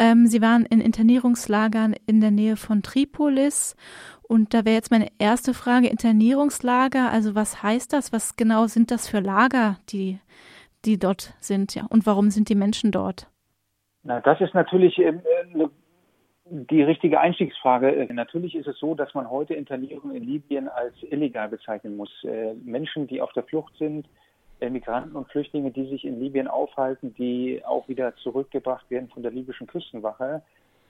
Ähm, Sie waren in Internierungslagern in der Nähe von Tripolis. Und da wäre jetzt meine erste Frage, Internierungslager, also was heißt das? Was genau sind das für Lager, die, die dort sind? Ja? Und warum sind die Menschen dort? Na, das ist natürlich ähm, äh, die richtige Einstiegsfrage. Äh, natürlich ist es so, dass man heute Internierung in Libyen als illegal bezeichnen muss. Äh, Menschen, die auf der Flucht sind, Migranten und Flüchtlinge, die sich in Libyen aufhalten, die auch wieder zurückgebracht werden von der libyschen Küstenwache,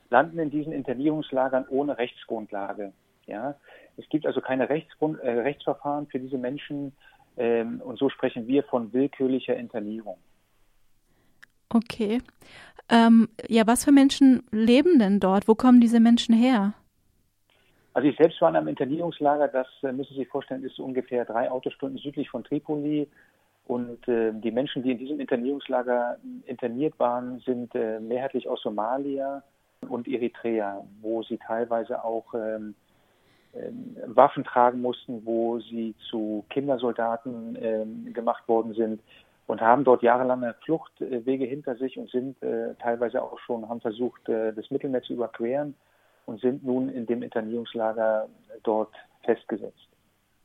landen in diesen Internierungslagern ohne Rechtsgrundlage. Ja, es gibt also keine Rechtsgrund, äh, Rechtsverfahren für diese Menschen ähm, und so sprechen wir von willkürlicher Internierung. Okay. Ähm, ja, was für Menschen leben denn dort? Wo kommen diese Menschen her? Also ich selbst war in einem Internierungslager, das äh, müssen Sie sich vorstellen, ist ungefähr drei Autostunden südlich von Tripoli. Und äh, die Menschen, die in diesem Internierungslager interniert waren, sind äh, mehrheitlich aus Somalia und Eritrea, wo sie teilweise auch ähm, ähm, Waffen tragen mussten, wo sie zu Kindersoldaten ähm, gemacht worden sind und haben dort jahrelange Fluchtwege hinter sich und sind äh, teilweise auch schon, haben versucht, äh, das Mittelmeer zu überqueren und sind nun in dem Internierungslager dort festgesetzt.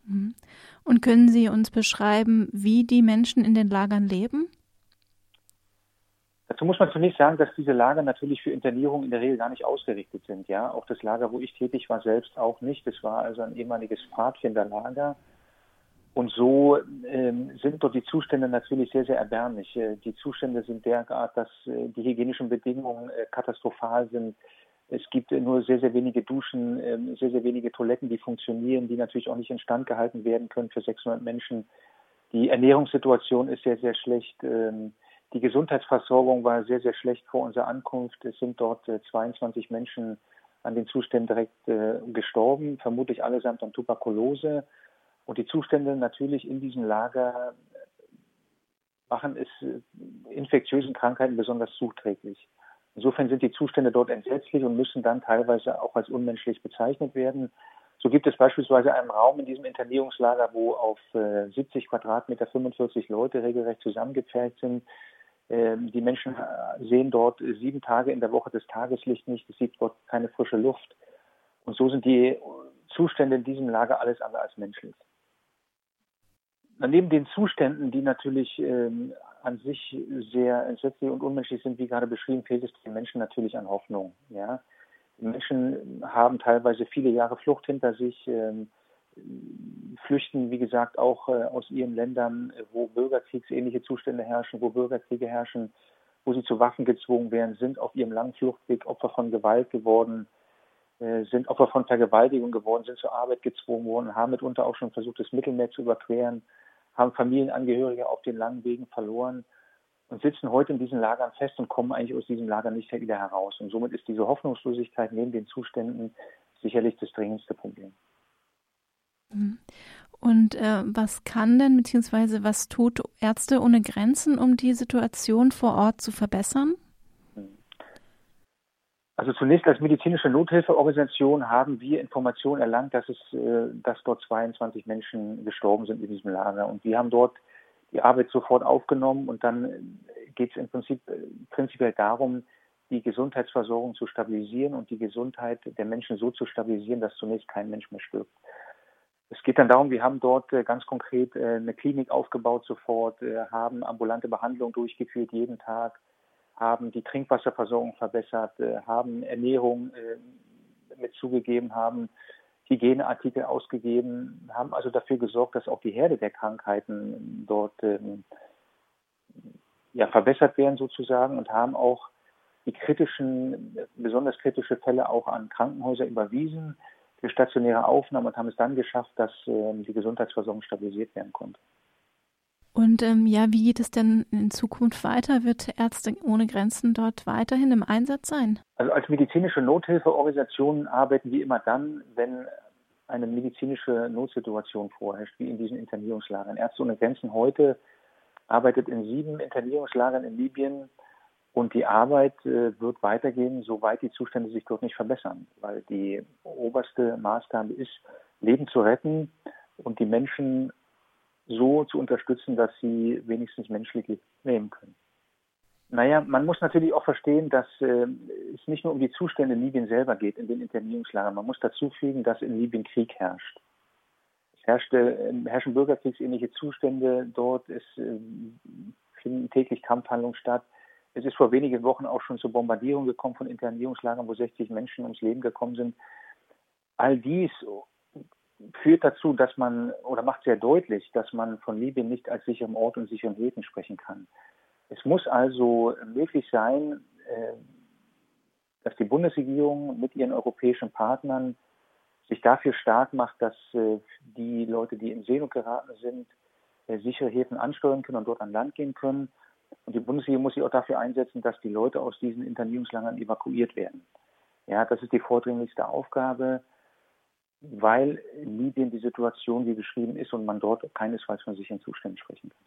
Mhm. Und können Sie uns beschreiben, wie die Menschen in den Lagern leben? Dazu muss man zunächst sagen, dass diese Lager natürlich für Internierung in der Regel gar nicht ausgerichtet sind. Ja, auch das Lager, wo ich tätig war, selbst auch nicht. Es war also ein ehemaliges Pfadfinderlager. Und so ähm, sind dort die Zustände natürlich sehr, sehr erbärmlich. Äh, die Zustände sind derart, dass äh, die hygienischen Bedingungen äh, katastrophal sind. Es gibt nur sehr, sehr wenige Duschen, ähm, sehr, sehr wenige Toiletten, die funktionieren, die natürlich auch nicht instand gehalten werden können für 600 Menschen. Die Ernährungssituation ist sehr, sehr schlecht. Ähm, die Gesundheitsversorgung war sehr, sehr schlecht vor unserer Ankunft. Es sind dort 22 Menschen an den Zuständen direkt äh, gestorben, vermutlich allesamt an Tuberkulose. Und die Zustände natürlich in diesem Lager machen es äh, infektiösen Krankheiten besonders zuträglich. Insofern sind die Zustände dort entsetzlich und müssen dann teilweise auch als unmenschlich bezeichnet werden. So gibt es beispielsweise einen Raum in diesem Internierungslager, wo auf 70 äh, Quadratmeter 45 Leute regelrecht zusammengepfercht sind. Ähm, die Menschen äh, sehen dort sieben Tage in der Woche das Tageslicht nicht. Es gibt dort keine frische Luft. Und so sind die Zustände in diesem Lager alles andere als menschlich. Neben den Zuständen, die natürlich ähm, an sich sehr entsetzlich und unmenschlich sind, wie gerade beschrieben, fehlt es den Menschen natürlich an Hoffnung. Ja? Die Menschen haben teilweise viele Jahre Flucht hinter sich, ähm, flüchten, wie gesagt, auch äh, aus ihren Ländern, wo bürgerkriegsähnliche Zustände herrschen, wo Bürgerkriege herrschen, wo sie zu Waffen gezwungen werden, sind auf ihrem langen Fluchtweg Opfer von Gewalt geworden, äh, sind Opfer von Vergewaltigung geworden, sind zur Arbeit gezwungen worden, haben mitunter auch schon versucht, das Mittelmeer zu überqueren, haben Familienangehörige auf den langen Wegen verloren und sitzen heute in diesen Lagern fest und kommen eigentlich aus diesem Lager nicht wieder heraus. Und somit ist diese Hoffnungslosigkeit neben den Zuständen sicherlich das dringendste Problem. Mhm. Und äh, was kann denn, beziehungsweise was tut Ärzte ohne Grenzen, um die Situation vor Ort zu verbessern? Also zunächst als medizinische Nothilfeorganisation haben wir Informationen erlangt, dass es, äh, dass dort 22 Menschen gestorben sind in diesem Lager. Und wir haben dort die Arbeit sofort aufgenommen und dann äh, geht es im Prinzip äh, prinzipiell darum, die Gesundheitsversorgung zu stabilisieren und die Gesundheit der Menschen so zu stabilisieren, dass zunächst kein Mensch mehr stirbt. Es geht dann darum, wir haben dort ganz konkret eine Klinik aufgebaut sofort, haben ambulante Behandlung durchgeführt jeden Tag, haben die Trinkwasserversorgung verbessert, äh, haben Ernährung äh, mit zugegeben, haben Hygieneartikel ausgegeben, haben also dafür gesorgt, dass auch die Herde der Krankheiten dort ähm, ja, verbessert werden sozusagen und haben auch die kritischen, besonders kritische Fälle auch an Krankenhäuser überwiesen für stationäre Aufnahmen und haben es dann geschafft, dass ähm, die Gesundheitsversorgung stabilisiert werden konnte. Und ähm, ja, wie geht es denn in Zukunft weiter? Wird Ärzte ohne Grenzen dort weiterhin im Einsatz sein? Also als medizinische Nothilfeorganisation arbeiten wir immer dann, wenn eine medizinische Notsituation vorherrscht, wie in diesen Internierungslagern. Ärzte ohne Grenzen heute arbeitet in sieben Internierungslagern in Libyen und die Arbeit äh, wird weitergehen, soweit die Zustände sich dort nicht verbessern, weil die oberste Maßgabe ist, Leben zu retten und die Menschen so zu unterstützen, dass sie wenigstens menschlich leben können. Naja, man muss natürlich auch verstehen, dass äh, es nicht nur um die Zustände in Libyen selber geht, in den Internierungslagern. Man muss dazu fügen, dass in Libyen Krieg herrscht. Es herrschte, äh, herrschen bürgerkriegsähnliche Zustände dort. Es äh, finden täglich Kampfhandlungen statt. Es ist vor wenigen Wochen auch schon zur Bombardierung gekommen von Internierungslagern, wo 60 Menschen ums Leben gekommen sind. All dies führt dazu, dass man oder macht sehr deutlich, dass man von Libyen nicht als sicherem Ort und sicheren Häfen sprechen kann. Es muss also möglich sein, äh, dass die Bundesregierung mit ihren europäischen Partnern sich dafür stark macht, dass äh, die Leute, die in Seenot geraten sind, äh, sichere Häfen ansteuern können und dort an Land gehen können. Und die Bundesregierung muss sich auch dafür einsetzen, dass die Leute aus diesen Internierungslagern evakuiert werden. Ja, das ist die vordringlichste Aufgabe, weil Libyen die Situation wie beschrieben ist und man dort keinesfalls von sicheren Zuständen sprechen kann.